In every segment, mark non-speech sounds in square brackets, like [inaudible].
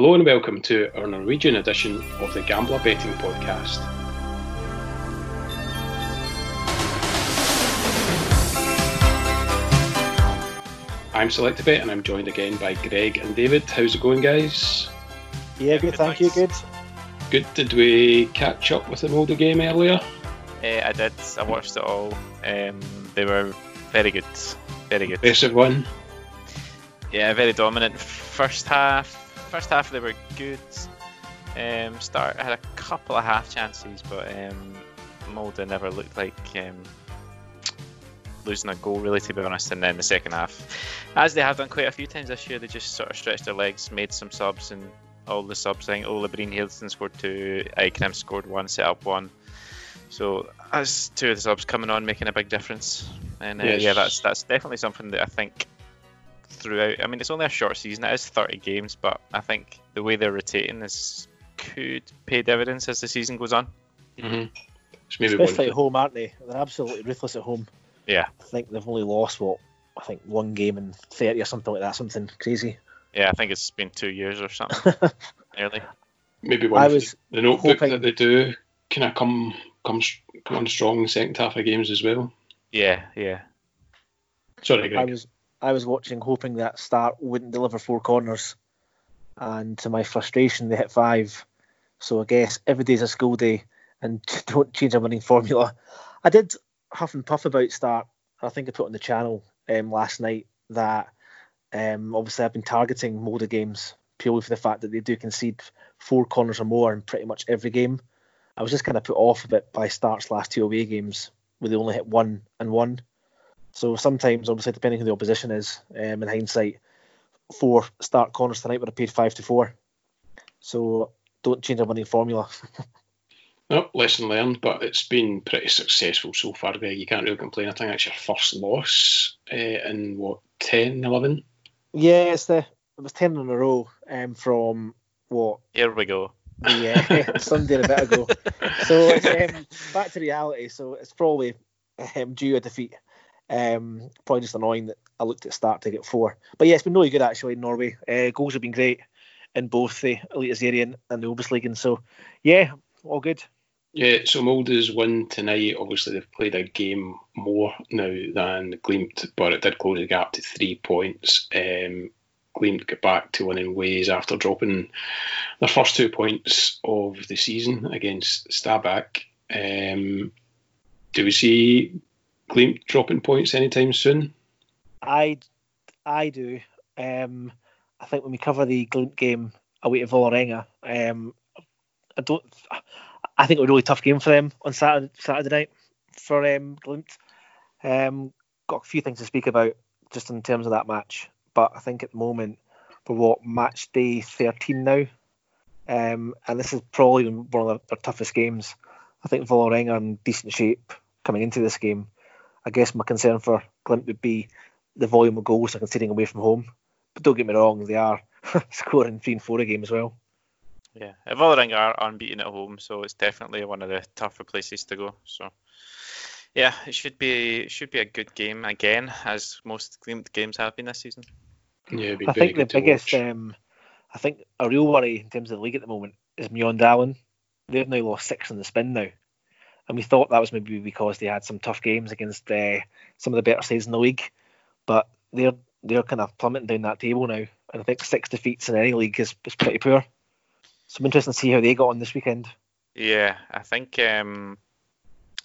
Hello and welcome to our Norwegian edition of the Gambler Betting Podcast. I'm Selectabet and I'm joined again by Greg and David. How's it going, guys? Yeah, good, thank you, good. Good. Did we catch up with an older game earlier? Uh, I did. I watched it all. Um, they were very good. Very good. Impressive one. Yeah, very dominant. First half. First half they were good. Um, start had a couple of half chances, but um, Molde never looked like um, losing a goal really, to be honest. And then the second half, as they have done quite a few times this year, they just sort of stretched their legs, made some subs, and all the subs. I think Ola Brynhildsen scored two, Eikrem scored one, set up one. So as two of the subs coming on, making a big difference. And uh, Yes. yeah, that's that's definitely something that I think throughout. I mean, it's only a short season. It is 30 games, but I think the way they're rotating is could pay dividends as the season goes on. Mm-hmm. It's maybe one. Especially at home, aren't they? They're absolutely ruthless at home. Yeah. I think they've only lost what I think one game in thirty or something like that, something crazy. Yeah, I think it's been two years or something. [laughs] Nearly. Maybe one. I was the notebook hoping- that they do kind of come come come on strong in the second half of games as well. Yeah, yeah. Sorry, I Greg. was I was watching, hoping that Start wouldn't deliver four corners, and to my frustration, they hit five. So I guess every day's a school day, and [laughs] don't change a winning formula. I did huff and puff about Start. I think I put on the channel um, last night that um, obviously I've been targeting Molde games purely for the fact that they do concede four corners or more in pretty much every game. I was just kind of put off a bit by Start's last two away games where they only hit one and one. So sometimes, obviously, depending who the opposition is, um, in hindsight, four start corners tonight would have paid five to four. So don't change a winning formula. [laughs] No, lesson learned, but it's been pretty successful so far, Greg. You can't really complain. I think that's your first loss uh, in what 10, 11? yeah, it's the it was ten in a row um, from what Here we go. the uh, [laughs] Sunday a bit ago. So it's um, back to reality. So it's probably um, due a defeat. Um, probably just annoying that I looked at start to get four. But yeah, it's been really good actually in Norway. Uh, goals have been great in both the Eliteserien and the OBOS-ligaen. So yeah, all good. Yeah, so Molde's win tonight. Obviously, they've played a game more now than Glimt, but it did close the gap to three points. Um, Glimt got back to winning ways after dropping their first two points of the season against Stabæk. Um, do we see Glimt dropping points anytime soon? I I do. Um, I think when we cover the Glimt game away to Vålerenga, um, I don't. I think it was a really tough game for them on Saturday Saturday night for um, Glimt. Um, got a few things to speak about just in terms of that match, but I think at the moment we're what match day 13 now, um, and this is probably one of their, toughest games. I think Vålerenga are in decent shape coming into this game. I guess my concern for Glimt would be the volume of goals they're conceding away from home. But don't get me wrong, they are [laughs] scoring three and four a game as well. Yeah, Vålerenga are unbeaten at home, so it's definitely one of the tougher places to go. So, yeah, it should be it should be a good game again, as most Glimt games have been this season. Yeah, I think the biggest, um, I think a real worry in terms of the league at the moment is Mjøndalen. They've now lost six in the spin now, and we thought that was maybe because they had some tough games against uh, some of the better sides in the league, but they're they're kind of plummeting down that table now, and I think six defeats in any league is, is pretty poor. So I'm interested to see how they got on this weekend. Yeah, I think um,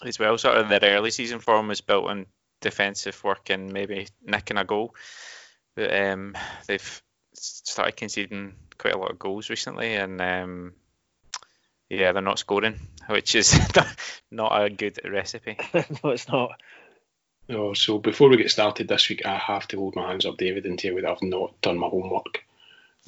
as well, sort of their early season form was built on defensive work and maybe nicking a goal, but um, they've started conceding quite a lot of goals recently, and um, yeah, they're not scoring, which is [laughs] not a good recipe. [laughs] no, it's not. Oh, so before we get started this week, I have to hold my hands up, David, and tell you that I've not done my homework.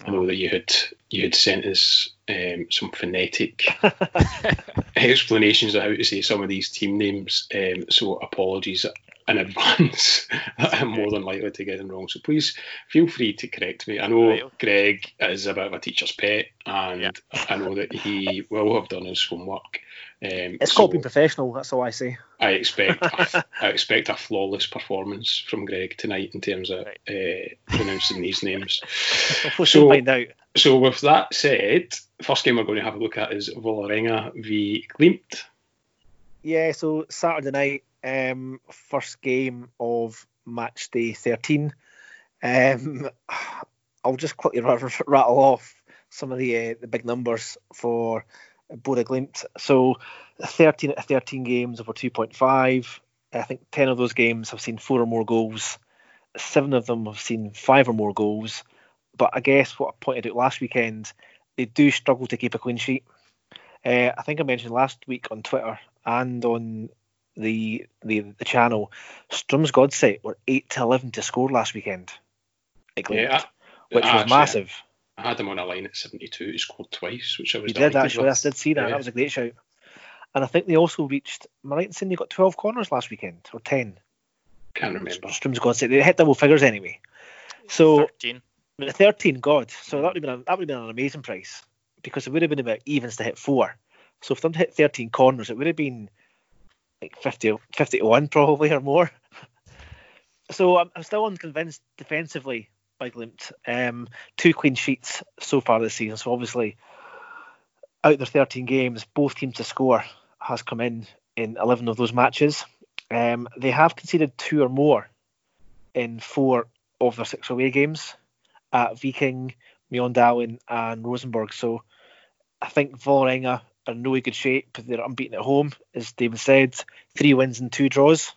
I know that you had you had sent us um, some phonetic [laughs] explanations of how to say some of these team names. Um, so apologies in [laughs] advance. I'm more than likely to get them wrong. So please feel free to correct me. I know Right. Greg is a bit of a teacher's pet, and Yeah. I know that he will have done his homework. Um, It's so called being professional. That's all I say. I expect a, [laughs] I expect a flawless performance from Greg tonight in terms of Right. uh, pronouncing these names. [laughs] We'll So- find out. So with that said, first game we're going to have a look at is Vålerenga v Glimt. Yeah, so Saturday night, um, first game of match day 13. Um, I'll just quickly [laughs] rattle off some of the uh, the big numbers for Bodø/Glimt. So 13 out of 13 games over 2.5. I think 10 of those games have seen four or more goals. Seven of them have seen five or more goals. But I guess what I pointed out last weekend, they do struggle to keep a clean sheet. Uh, I think I mentioned last week on Twitter and on the the, the channel, Strømsgodset were eight to eleven to score last weekend. Yeah, which was actually, massive. I had him on a line at seventy two. He scored twice, which I was. He did actually. With. I did see that. Yeah. That was a great shout. And I think they also reached. Am I right in saying they got twelve corners last weekend or ten? Can't remember. Strømsgodset. They hit double figures anyway. So 13. 13, God. So that would have been a, that would have been an amazing price because it would have been about evens to hit four. So for them to hit 13 corners, it would have been like 50, 50 to 1 probably or more. so I'm, I'm still unconvinced defensively by Glimt. Um, two clean sheets so far this season. So obviously, out of their 13 games, both teams to score has come in in 11 of those matches. Um, they have conceded two or more in four of their six away games at Viking, Mjøndalen, and Rosenborg. So I think Vålerenga are in really good shape. They're unbeaten at home, as David said, three wins and two draws.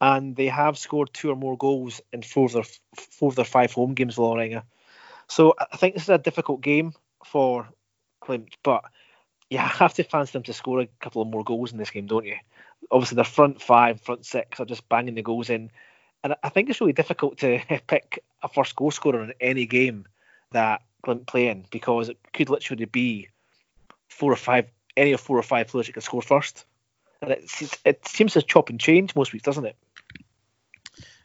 And they have scored two or more goals in four of their, four of their five home games, Vålerenga. So I think this is a difficult game for Glimt, but you have to fancy them to score a couple of more goals in this game, don't you? Obviously, their front five, front six are just banging the goals in. And I think it's really difficult to [laughs] pick a first goal scorer in any game that Glimt play in because it could literally be four or five, any of four or five players that can score first. And it, it seems to chop and change most weeks, doesn't it?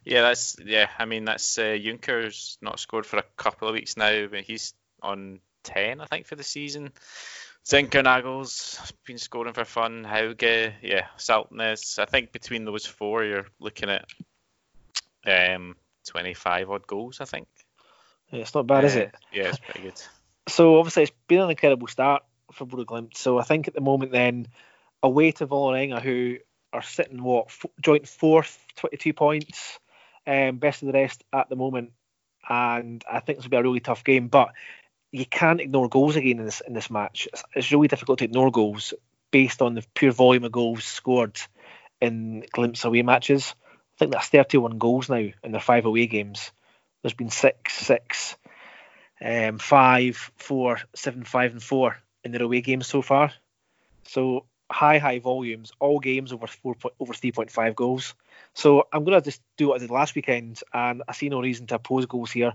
Yeah, that's yeah. I mean, that's uh, Junker's not scored for a couple of weeks now, but he's on ten, I think, for the season. Zinkernagel's been scoring for fun. Hauge, yeah, Saltnes. I think between those four, you're looking at um, 25 odd goals, I think. Yeah, it's not bad, uh, is it? Yeah, it's pretty good. So obviously it's been an incredible start for Glimt. So I think at the moment then, away to Vålerenga, who are sitting what f- joint fourth, 22 points, um, best of the rest at the moment, and I think this will be a really tough game. But you can't ignore goals again in this in this match. It's, it's really difficult to ignore goals based on the pure volume of goals scored in Glimt's away matches. I think that's 31 goals now in their five away games. There's been six, six, um, five, four, seven, five, and four in their away games so far. So high, high volumes, all games over four, over 3.5 goals. So I'm going to just do what I did last weekend, and I see no reason to oppose goals here.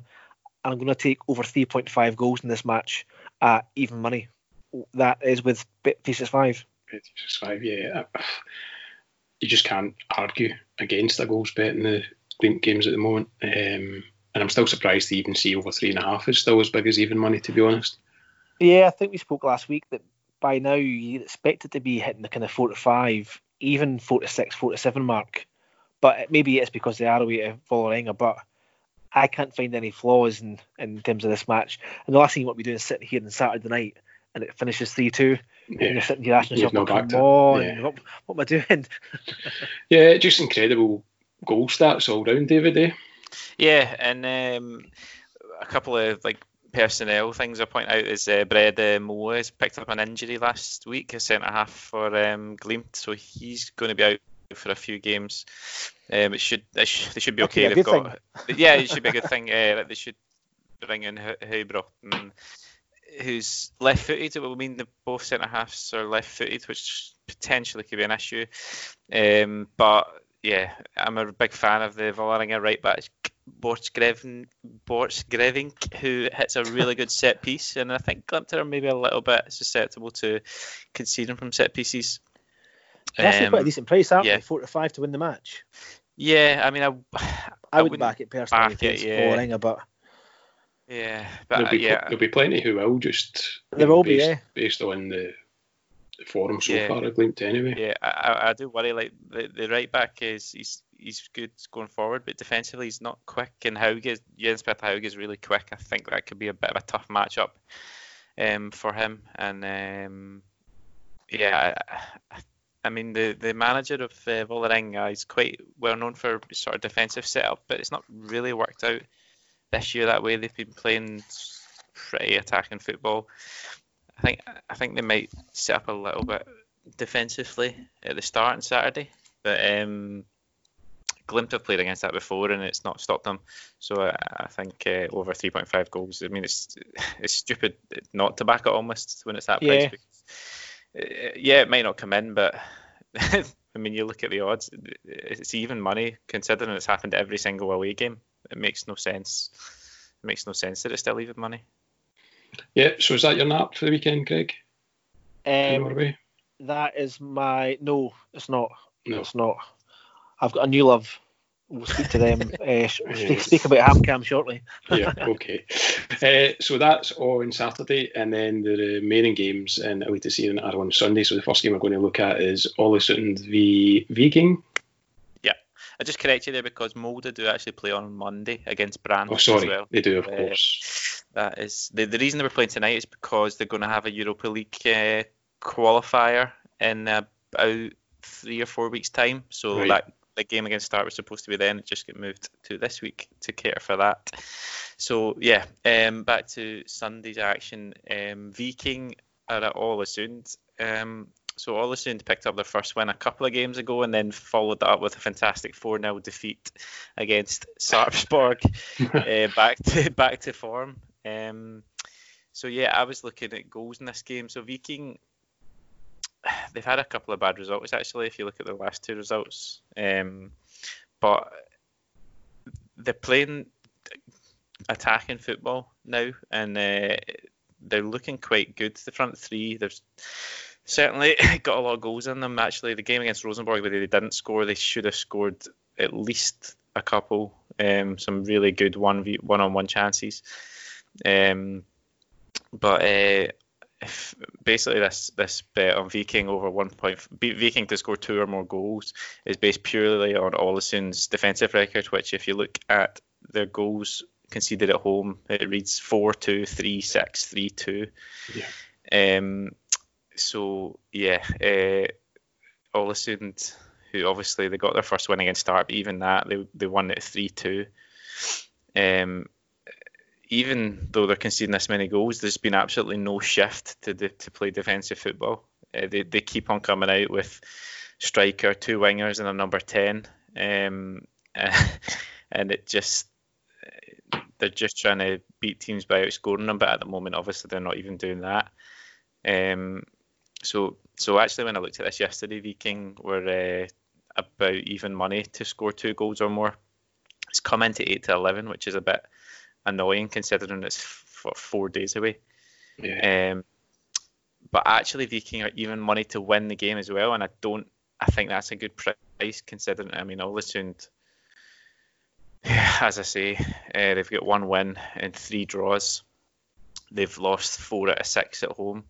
I'm going to take over 3.5 goals in this match at even money. That is with Bet365. Bet365, yeah you just can't argue against a goals bet in the games at the moment. Um, and I'm still surprised to even see over three and a half is still as big as even money, to be honest. Yeah, I think we spoke last week that by now you expect it to be hitting the kind of four to five, even four to six, four to seven mark. But maybe it's because they are away to Vålerenga, but I can't find any flaws in, in terms of this match. And the last thing you want to be doing is sitting here on Saturday night and it finishes 3 2. Yeah. And you're sitting here asking yourself, no come on, yeah. what, what, am I doing? [laughs] yeah, just incredible goal stats all round, David. Eh? Yeah, and um, a couple of like personnel things I point out is uh, Brede Moe has picked up an injury last week, a centre half for um, Glimt, so he's going to be out for a few games. Um, it should they, sh- they should be okay. They've got thing. yeah, it [laughs] should be a good thing. Uh, they should bring in Høybråten who's left-footed. It will mean the both centre halves are left-footed, which potentially could be an issue. Um, but yeah, I'm a big fan of the Vålerenga right back Borchgrevink, Borchgrevink, who hits a really good set piece, and I think Glimt are maybe a little bit susceptible to conceding from set pieces. That's um, quite a decent price, aren't yeah. they? Four to five to win the match. Yeah, I mean, I, [sighs] I, I wouldn't back it personally back it, yeah. Vålerenga, but yeah, but there'll be, uh, yeah. there'll be plenty who will just there will based, be yeah. based on the form so Yeah. far at Glimt anyway. Yeah, I, I- I do worry. Like the, the right back is he's he's good going forward, but defensively he's not quick. And Hauge, Jens Petter Hauge is really quick. I think that could be a bit of a tough matchup um, for him. And um, yeah, I, I- I mean the the manager of uh, Vålerenga is quite well known for sort of defensive setup, but it's not really worked out this year that way. They've been playing pretty attacking football. I think I think they might set up a little bit defensively at the start on Saturday, but um, Glimt have played against that before and it's not stopped them. So I, I think uh, over 3.5 goals. I mean, it's it's stupid not to back it almost when it's that price. Yeah. because, uh, yeah, it might not come in, but [laughs] I mean, you look at the odds. It's even money considering it's happened every single away game. It makes no sense. It makes no sense that it's still even money. Yeah, so is that your nap for the weekend, Greg? Um, Norway? that is my no. It's not. No. It's not. I've got a new love. We'll speak to them. [laughs] uh, speak, speak about HamKam shortly. [laughs] yeah, okay. Uh, so that's all on Saturday, and then the remaining games in Eliteserien are on Sunday. So the first game we're going to look at is Ålesund v Viking. Yeah, I just correct you there because Molde do actually play on Monday against Brann Oh, as sorry, well. they do, of Uh, course. That is the, the reason they were playing tonight is because they're going to have a Europa League uh, qualifier in about three or four weeks' time. So Right. that the game against Start was supposed to be then. It just got moved to this week to cater for that. So yeah, um, back to Sunday's action. Um, Viking are at Ålesund. Um, so Ålesund picked up their first win a couple of games ago and then followed that up with a fantastic 4-0 defeat against Sarpsborg [laughs] uh, back to back to form. Um, so yeah, I was looking at goals in this game. So Viking, [sighs] they've had a couple of bad results actually. If you look at the last two results, um, but they're playing attacking football now, and uh, they're looking quite good. The front three, there's certainly [laughs] got a lot of goals in them. Actually, the game against Rosenborg, where they didn't score. They should have scored at least a couple. Um, some really good one one on one chances. Um, but uh, if basically this this bet on Viking over one point Viking to score two or more goals is based purely on Ålesund's defensive record, which if you look at their goals conceded at home, it reads 4 2, 3 6, 3 2. Yeah. Um, so, yeah, uh, Ålesund, who obviously they got their first win against Start, but even that, they, they won it 3 2. Um, even though they're conceding this many goals, there's been absolutely no shift to the, to play defensive football. Uh, they, they keep on coming out with striker, two wingers, and a number 10. Um, [laughs] and it just they're just trying to beat teams by outscoring them, but at the moment, obviously, they're not even doing that. Um, so, so actually, when I looked at this yesterday, Viking were uh, about even money to score two goals or more. It's come into eight to eleven, which is a bit annoying considering it's f- four days away. Yeah. Um, but actually, Viking are even money to win the game as well, and I don't. I think that's a good price considering. I mean, Ålesund, as I say, uh, they've got one win and three draws. They've lost four out of six at home.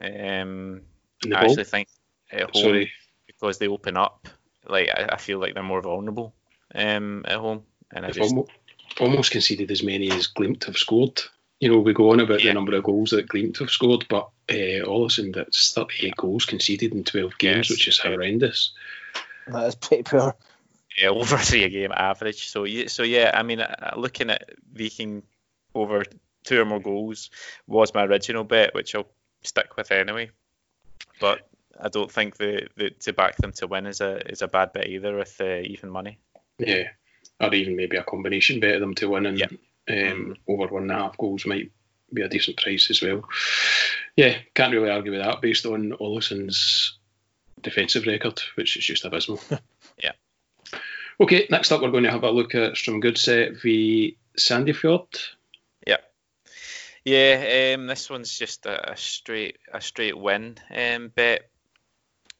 Um, I ball? actually think at home Sorry. because they open up. Like I, I feel like they're more vulnerable um, at home, and I just almost, almost conceded as many as Glimt have scored. You know, we go on about Yeah. the number of goals that Glimt have scored, but uh, Ålesund, that's 38 goals conceded in 12 games, Yes. which is horrendous. That is pretty poor. yeah, over three a game average. So yeah, so yeah, I mean, uh, looking at Viking over two or more goals was my original bet, which I'll stick with anyway. But I don't think the, the to back them to win is a is a bad bet either with uh, even money. Yeah. Or even maybe a combination bet of them to win and Yeah. um, over one and a half goals might be a decent price as well. Yeah, can't really argue with that based on Ålesund's defensive record, which is just abysmal. [laughs] Yeah. Okay, next up we're going to have a look at Strømsgodset v Sandefjord. Yeah, Yeah, um, this one's just a, a straight a straight win um, bet.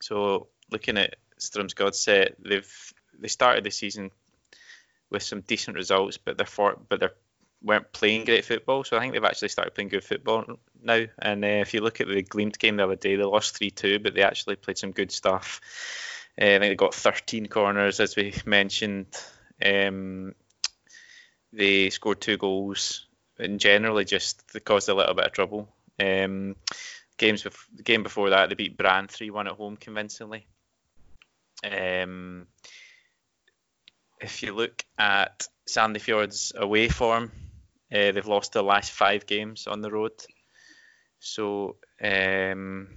So looking at Strømsgodset, they've they started the season with some decent results, but they're for, but they're weren't playing great football. So I think they've actually started playing good football now. And uh, if you look at the Glimt game the other day, they lost 3 2, but they actually played some good stuff. Uh, I think they got 13 corners, as we mentioned. Um, they scored two goals and generally just they caused a little bit of trouble. Um, games bef- the game before that, they beat Brann 3 1 at home convincingly. Um, if you look at Sandefjord's away form, uh, they've lost the last five games on the road. So um,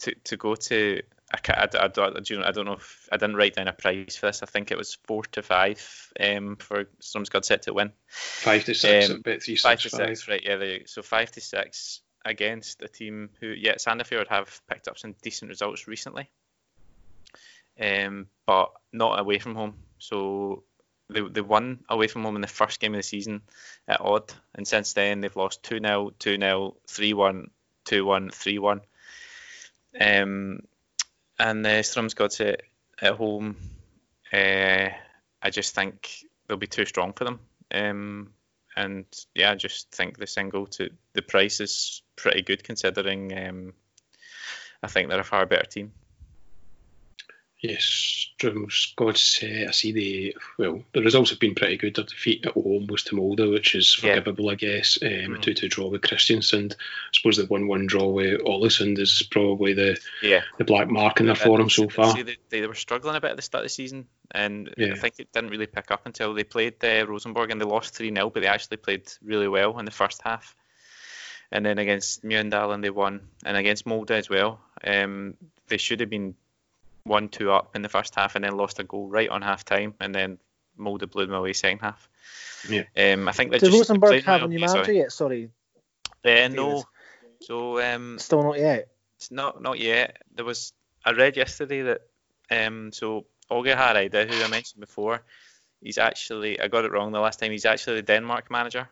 to to go to I, I, I, I, don't know if I didn't write down a price for this. I think it was four to five um, for Strømsgodset to win. Five to six, um, bet three five to six, right? Yeah, they, so five to six against a team who, yeah, Sandefjord have picked up some decent results recently, um, but not away from home. So they, they won away from home in the first game of the season at Odd, and since then they've lost 2 0, 2 0, 3 1, 2 1, 3 1. Um, and uh, Strømsgodset at home, uh, I just think they'll be too strong for them. Um, and yeah, I just think the single to the price is pretty good considering um, I think they're a far better team. Yes, Strømsgodset, I see the well, the results have been pretty good. Their defeat at home was to Molde, which is forgivable, yeah. I guess. Um, mm. A two-two draw with Kristiansand. I suppose the one-one draw with Ålesund is probably the yeah the black mark in their form so far. They, they, were struggling a bit at the start of the season, and yeah. I think it didn't really pick up until they played uh, Rosenborg and they lost three 0 but they actually played really well in the first half. And then against Mjøndalen they won, and against Molde as well. Um, they should have been one two up in the first half and then lost a goal right on half time and then Molde blew them away second half. Yeah. Um, I think they Does Rosenborg have a new manager yet? Sorry. Uh, no. So um, still not yet. It's not not yet. There was I read yesterday that um, so Åge Hareide, who I mentioned before, he's actually I got it wrong the last time. He's actually the Denmark manager,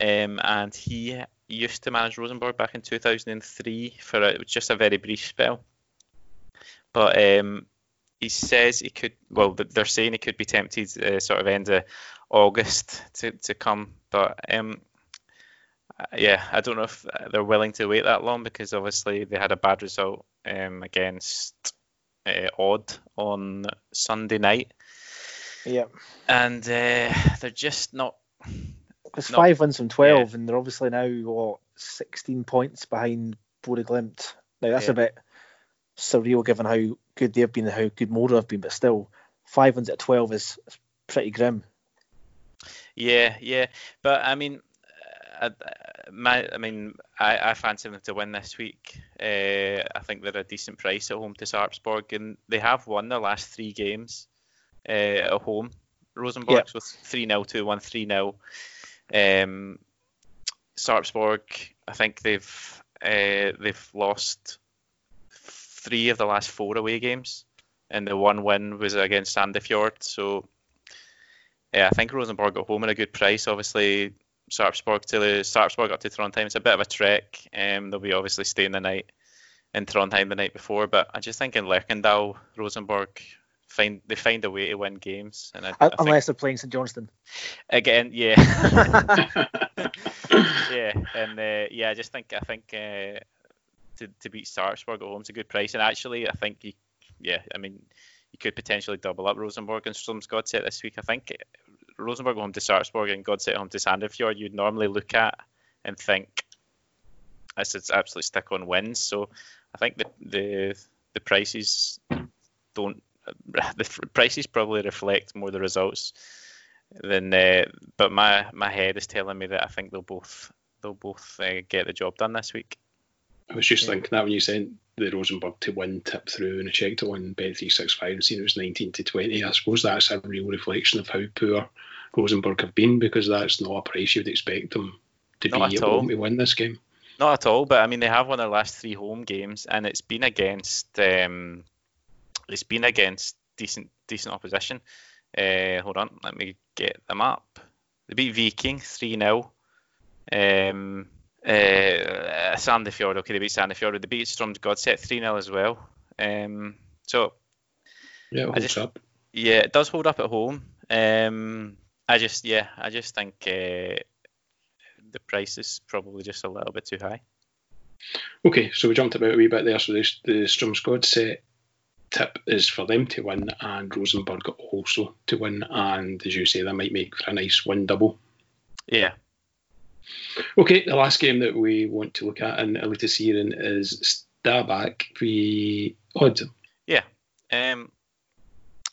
um, and he used to manage Rosenborg back in 2003 for a, just a very brief spell. But um, he says he could. Well, they're saying he could be tempted uh, sort of end of August to, to come. But um, yeah, I don't know if they're willing to wait that long because obviously they had a bad result um, against uh, Odd on Sunday night. Yeah, and uh, they're just not. It's five wins from twelve, yeah. and they're obviously now what sixteen points behind Bodø/Glimt. Now that's yeah. a bit surreal given how good they've been and how good Molde have been, but still, five wins at 12 is, is pretty grim. Yeah, yeah, but I mean, I, uh, my, I mean, I, I fancy them to win this week. Uh, I think they're a decent price at home to Sarpsborg, and they have won their last three games uh, at home. Rosenborg yep. with 3 0, 2 1, 3 0. Um, Sarpsborg, I think they've uh, they've lost three of the last four away games, and the one win was against Sandefjord. So, yeah, I think Rosenborg got home at a good price. Obviously, Sarpsborg to Sarpsborg up to Trondheim. It's a bit of a trek. Um, they'll be obviously staying the night in Trondheim the night before, but I just think in Lerkendal, Rosenborg find they find a way to win games. And I, I unless they're playing St Johnstone. Again, yeah, [laughs] [laughs] yeah, and uh, yeah, I just think I think uh, to, to beat Sarpsborg at home is a good price. And actually, I think you, yeah, I mean, you could potentially double up Rosenborg and Godset this week. I think Rosenborg home to Sarpsborg and Godset home to Sandefjord, you'd normally look at and think this is absolutely stick on wins. So I think the the the prices don't [laughs] the prices probably reflect more the results than uh, but my my head is telling me that I think they'll both they'll both uh, get the job done this week. I was just thinking that when you sent the Rosenborg to win tip through and I checked it on Bet365 and seen it was 19 to 20, I suppose that's a real reflection of how poor Rosenborg have been because that's not a price you'd expect them to not be able all. to win this game. Not at all, but I mean they have won their last three home games and it's been against um, it's been against decent decent opposition. Uh, hold on, let me get them up. They beat Viking 3 0. Um, uh, Sandefjord, okay, they beat Sandefjord. They beat Strømsgodset 3 0 as well. Um, so, yeah, it holds just, up. Yeah, it does hold up at home. Um, I just yeah, I just think uh, the price is probably just a little bit too high. Okay, so we jumped about a wee bit there. So the, the Strømsgodset set tip is for them to win and Rosenborg also to win. And as you say, that might make for a nice win double. Yeah. Okay, the last game that we want to look at in Eliteserien is Stabæk v Odd. Yeah. Um,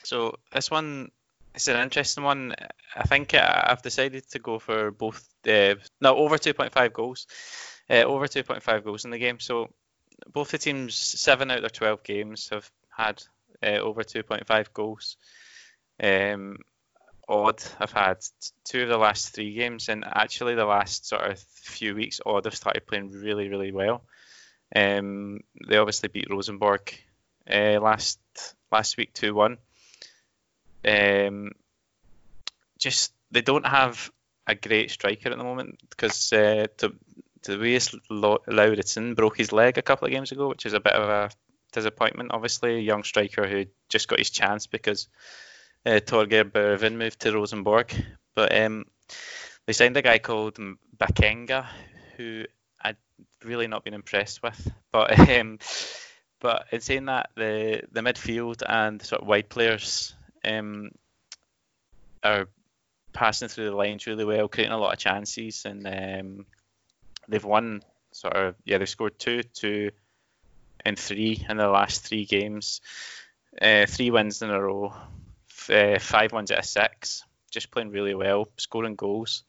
so this one is an interesting one. I think I've decided to go for both. Uh, no, over 2.5 goals. Uh, over 2.5 goals in the game. So both the teams, seven out of their 12 games, have had uh, over 2.5 goals. Um, Odd I've had two of the last three games, and actually the last sort of few weeks, Odd have started playing really, really well. Um, they obviously beat Rosenborg uh, last last week two one. Um, just they don't have a great striker at the moment because uh, to Tobias Lauritsen broke his leg a couple of games ago, which is a bit of a disappointment. Obviously, a young striker who just got his chance because uh, Torgeir Børven moved to Rosenborg. But um, they signed a guy called Bakenga, who I'd really not been impressed with. But [laughs] um, but in saying that, the the midfield and sort of wide players um, are passing through the lines really well, creating a lot of chances, and um, they've won sort of yeah they've scored two, two, and three in the last three games, uh, three wins in a row, uh, five wins out of six, just playing really well, scoring goals,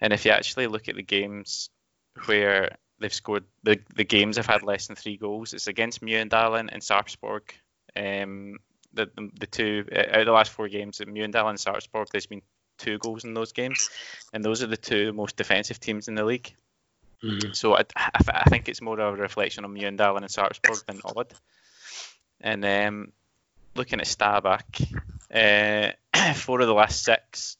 and if you actually look at the games where they've scored the the games have had less than three goals, it's against Mjøndalen and Sarpsborg. Um, the, the, the two uh, out of the last four games at Mjøndalen and Sarpsborg, there's been two goals in those games, and those are the two most defensive teams in the league. Mm-hmm. So I, I, I, think it's more of a reflection on Mjøndalen and Sarpsborg than Odd. And um, looking at Stabæk, uh, [clears throat] four of the last six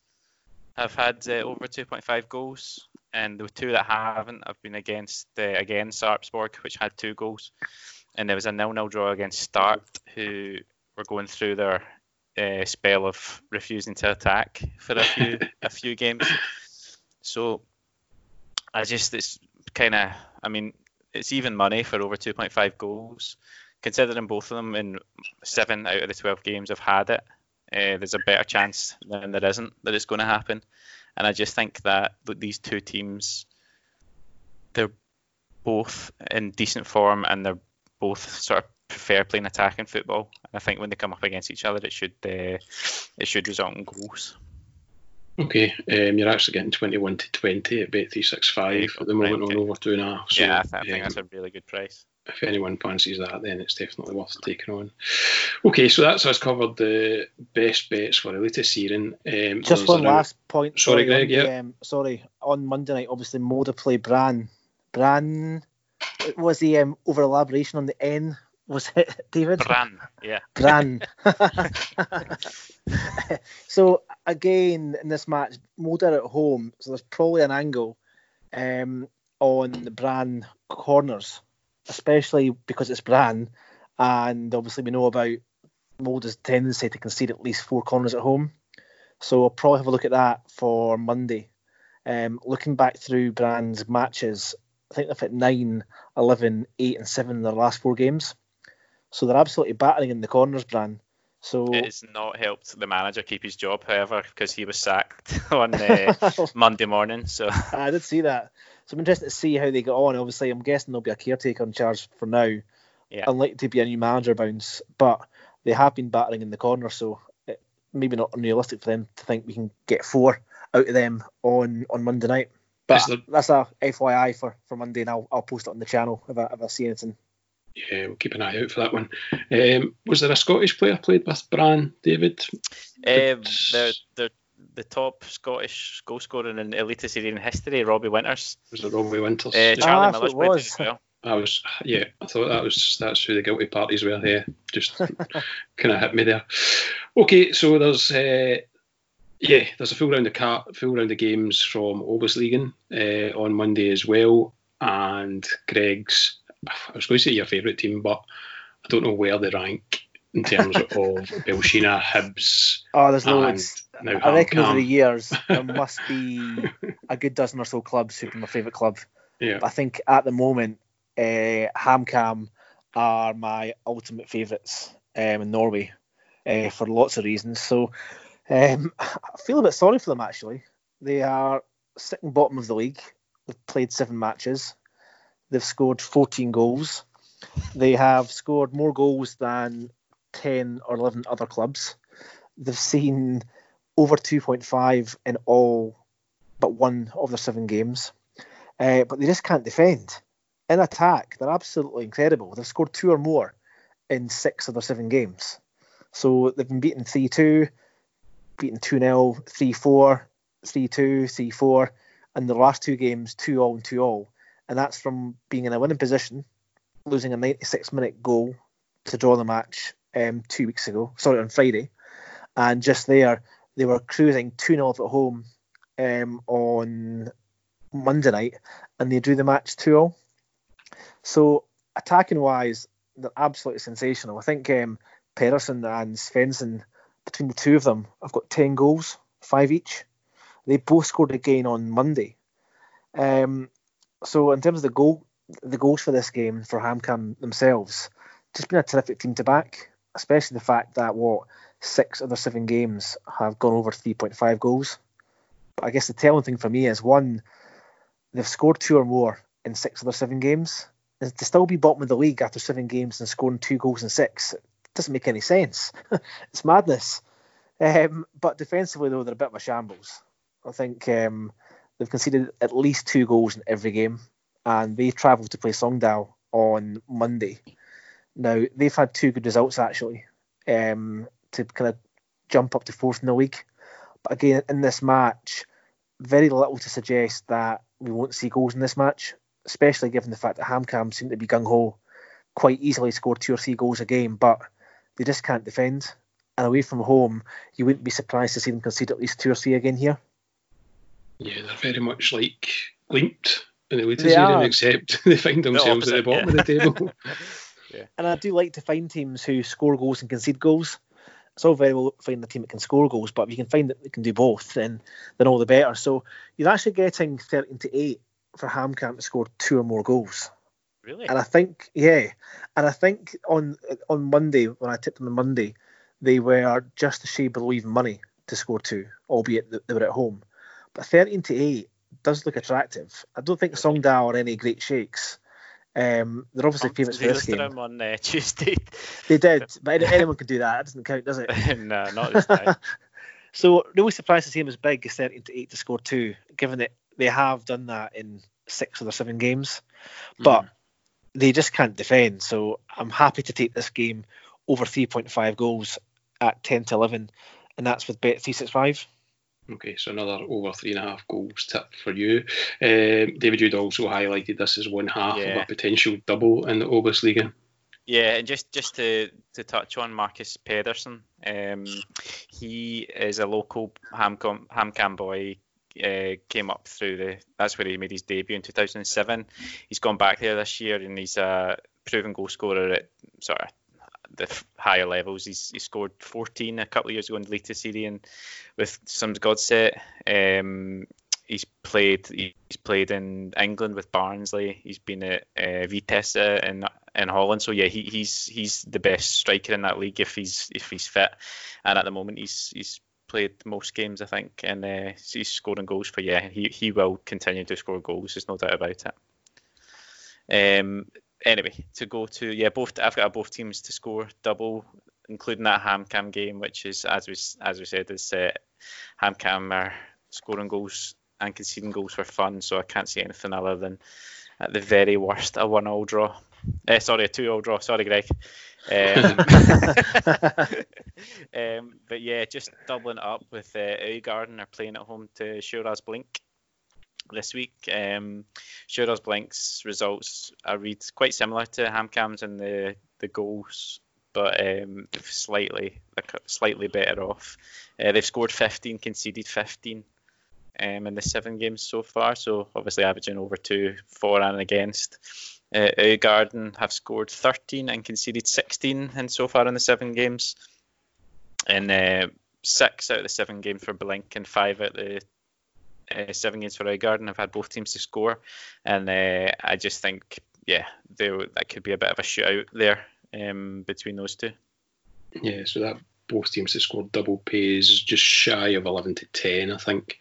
have had uh, over 2.5 goals, and the two that haven't have been against uh, again Sarpsborg, which had two goals, and there was a nil-nil draw against Start, who were going through their uh, spell of refusing to attack for a few [laughs] a few games. So I just it's kind of I mean it's even money for over 2.5 goals. Considering both of them in seven out of the 12 games have had it, uh, there's a better chance than there isn't that it's going to happen. And I just think that these two teams, they're both in decent form and they're both sort of prefer playing attacking football. And I think when they come up against each other, it should uh, it should result in goals. Okay, um, you're actually getting 21 to 20 at Bet365 at the moment on over two and a half. So, yeah, I think um, that's a really good price. If anyone fancies that, then it's definitely worth taking on. Okay, so that's us covered the best bets for the latest. Um, Just one last point. Sorry, Greg. Yeah. Um, sorry, on Monday night, obviously Molde play Brann. Brann was the um, over elaboration on the N was it [laughs] David? Brann, yeah. Brann. [laughs] [laughs] so again in this match, Molde at home, so there's probably an angle um, on the Brann corners, especially because it's Brann, and obviously we know about Molde's tendency to concede at least four corners at home. So I'll probably have a look at that for Monday. Um, looking back through Brann's matches, I think they've hit 9, 11, 8, and 7 in their last four games. So they're absolutely battering in the corners, Brann. So it's not helped the manager keep his job, however, because he was sacked [laughs] on uh, [laughs] Monday morning. So I did see that. So I'm interested to see how they get on. Obviously, I'm guessing there'll be a caretaker in charge for now. Yeah. Unlikely to be a new manager bounce, but they have been battering in the corner, so it, maybe not unrealistic for them to think we can get four out of them on on Monday night. But that's a FYI for, for Monday, and I'll, I'll post it on the channel if I, if I see anything yeah, we'll keep an eye out for that one. Um, was there a Scottish player played with Brann, David? Um, the, the, the top Scottish goal scorer in the Eliteserien history, Robbie Winters. Was it Robbie Winters? Uh, Charlie ah, Miller's played was. as well. I was, yeah, I thought that was that's who the guilty parties were. Yeah, just [laughs] kind of hit me there. Okay, so there's uh, yeah, there's a full round of cat, full round of games from OBOS-ligaen uh, on Monday as well, and Greg's [sighs] I was going to say your favourite team, but I don't know where they rank in terms [laughs] of Belshina, Hibs. Oh, there's loads. I reckon over the years [laughs] there must be a good dozen or so clubs who've been my favourite club. Yeah. But I think at the moment, uh, HamKam are my ultimate favourites um, in Norway uh, for lots of reasons. So um, [laughs] I feel a bit sorry for them actually. They are sitting bottom of the league. They've played seven matches. They've scored 14 goals. They have scored more goals than 10 or 11 other clubs. They've seen over 2.5 in all but one of their seven games. Uh, but they just can't defend. In attack, they're absolutely incredible. They've scored two or more in six of their seven games. So they've been beaten 3 2, beaten 2 0, 3 4, 3 2, 3 4, and the last two games 2 all and 2 all. And that's from being in a winning position, losing a 96 minute goal to draw the match um, two weeks ago, sorry, on Friday. And just there, they were cruising 2 0 at home um, on Monday night, and they drew the match 2 0. So, attacking wise, they're absolutely sensational. I think um, Pedersen and Svensson, between the two of them, have got 10 goals, five each. They both scored again on Monday. Um, so, in terms of the goal, the goals for this game for HamKam themselves, just been a terrific team to back, especially the fact that what six of their seven games have gone over 3.5 goals. But I guess the telling thing for me is one, they've scored two or more in six of their seven games. And to still be bottom of the league after seven games and scoring two goals in six doesn't make any sense. [laughs] it's madness. Um, but defensively, though, they're a bit of a shambles. I think um, they've conceded at least two goals in every game, and they travel to play Sogndal on Monday. Now, they've had two good results actually um, to kind of jump up to fourth in the league. But again, in this match, very little to suggest that we won't see goals in this match, especially given the fact that HamKam seem to be gung ho, quite easily score two or three goals a game, but they just can't defend. And away from home, you wouldn't be surprised to see them concede at least two or three again here. Yeah, they're very much like linked in the way to They see them, except [laughs] they find themselves at the opposite, bottom of the table. [laughs] [laughs] Yeah. And I do like to find teams who score goals and concede goals. It's all very well finding a team that can score goals, but if you can find that they can do both, then then all the better. So you're actually getting 13 to 8 for HamKam to score two or more goals. Really? And I think, yeah, and I think on on Monday when I tipped them on Monday, they were just a shade below even money to score two, albeit they were at home. But 13 to 8 does look attractive. I don't think Sogndal are any great shakes. Um, they're obviously favourites for this game. on uh, [laughs] Tuesday. They did, but anyone can do that. That doesn't count, does it? [laughs] no, not this time. [laughs] So really surprised to see him as big as 13 to 8 to score two, given that they have done that in six of their seven games. But they just can't defend. So I'm happy to take this game over 3.5 goals at 10 to 11, and that's with Bet 365. Okay, so another over three and a half goals tip for you. Um, David, you'd also highlighted this as one half Yeah. of a potential double in the OBOS-liga. Yeah, and just just to, to touch on Marcus Pedersen, um, he is a local HamKam HamKam boy. Uh, came up through the. That's where he made his debut in 2007. He's gone back there this year, and he's a proven goal scorer at sort of the higher levels. He's he scored 14 a couple of years ago in the Eliteserien with Strømsgodset. Um, he's played he's played in England with Barnsley. He's been at uh, Vitesse in in Holland. So yeah, he, he's he's the best striker in that league if he's if he's fit. And at the moment, he's he's played most games I think, and uh, he's scoring goals for yeah. He he will continue to score goals. There's no doubt about it. Um. Anyway, to go to yeah, both I've got both teams to score double, including that HamKam game, which is as we as we said is uh, HamKam are scoring goals and conceding goals for fun. So I can't see anything other than at the very worst a one-all draw. Uh, sorry, a two-all draw. Sorry, Greg. [laughs] Um, [laughs] um, but yeah, just doubling up with uh, Garden are playing at home to Stjørdals-Blink this week. Um, Stjørdals-Blink's results I read quite similar to HamKam's in the the goals, but um, slightly slightly better off. Uh, they've scored 15, conceded 15 um, in the seven games so far. So obviously averaging over two for and against. Uh, Garden have scored 13 and conceded 16 in so far in the seven games. And uh, six out of the seven games for Blink and five out of the uh, seven games for Garden have had both teams to score, and uh, I just think, yeah, they, that could be a bit of a shootout there um, between those two. Yeah, so that both teams to score double pays just shy of 11 to 10, I think.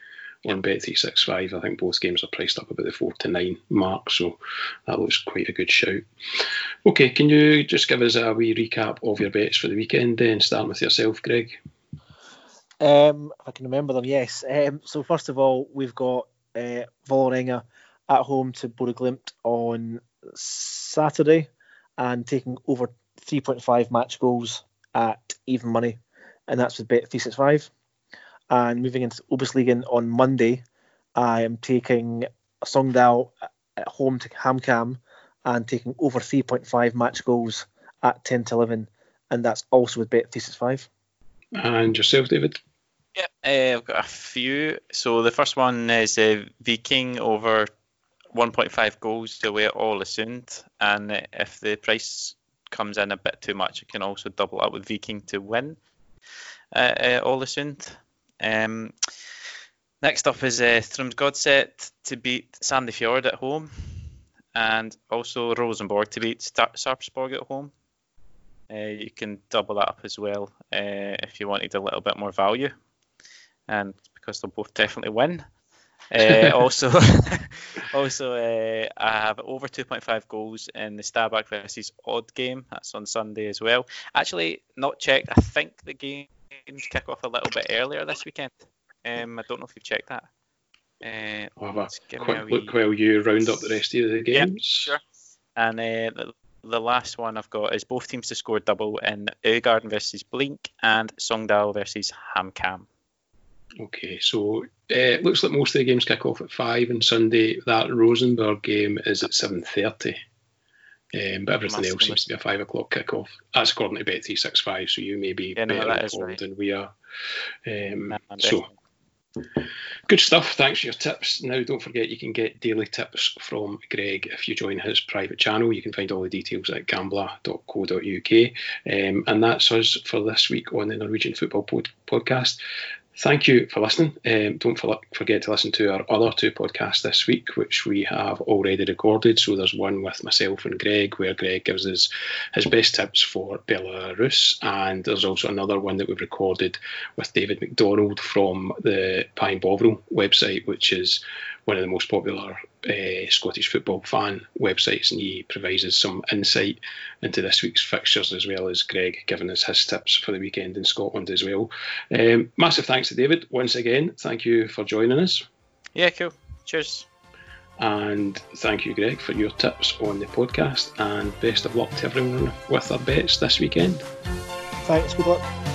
On Bet365, I think both games are priced up about the 4 to 9 mark, so that looks quite a good shout. Okay, can you just give us a wee recap of your bets for the weekend then, starting with yourself, Greg? Um, if I can remember them, yes. Um, so first of all, we've got uh, at home to Bodø/Glimt on Saturday, and taking over 3.5 match goals at even money, and that's with Bet365. And moving into OBOS-ligaen on Monday, I am taking Sogndal at home to HamKam and taking over 3.5 match goals at 10 to 11, and that's also with Bet365. And yourself, David? Yeah, uh, I've got a few. So the first one is uh, Viking over 1.5 goals away Ålesund. and uh, if the price comes in a bit too much, I can also double up with Viking to win uh, Ålesund. Um, next up is uh, Godset to beat Sandefjord at home, and also Rosenborg to beat Sarpsborg at home. Uh, you can double that up as well uh, if you wanted a little bit more value, and because they'll both definitely win. [laughs] Uh, also, [laughs] also uh, I have over 2.5 goals in the Stabæk versus Odd game. That's on Sunday as well. Actually, not checked. I think the games kick off a little bit earlier this weekend. Um, I don't know if you've checked that. Uh, I'll have a quick a wee... look while you round up the rest of the games. Yep, sure. And uh, the last one I've got is both teams to score double in Øygarden versus Blink and Sogndal versus HamKam. Okay, so uh, it looks like most of the games kick off at five on Sunday. That Rosenborg game is at seven thirty, um, but everything else seems to be a five o'clock kick off. That's according to Bet three six five. So you may be yeah, better no, informed right. than we are. Um, no, so Good stuff. Thanks for your tips. Now, don't forget you can get daily tips from Greg if you join his private channel. You can find all the details at gambler.co.uk. Um, and that's us for this week on the Norwegian Football Pod- Podcast. Thank you for listening. Um, don't forget to listen to our other two podcasts this week, which we have already recorded. So there's one with myself and Greg, where Greg gives us his best tips for Belarus, and there's also another one that we've recorded with David McDonald from the Pie and Bovril website, which is one of the most popular uh, Scottish football fan websites, and he provides us some insight into this week's fixtures as well as Greg giving us his tips for the weekend in Scotland as well. Um, massive thanks to David once again. Thank you for joining us. Yeah, cool. Cheers. And thank you, Greg, for your tips on the podcast. And best of luck to everyone with their bets this weekend. Thanks. Good luck.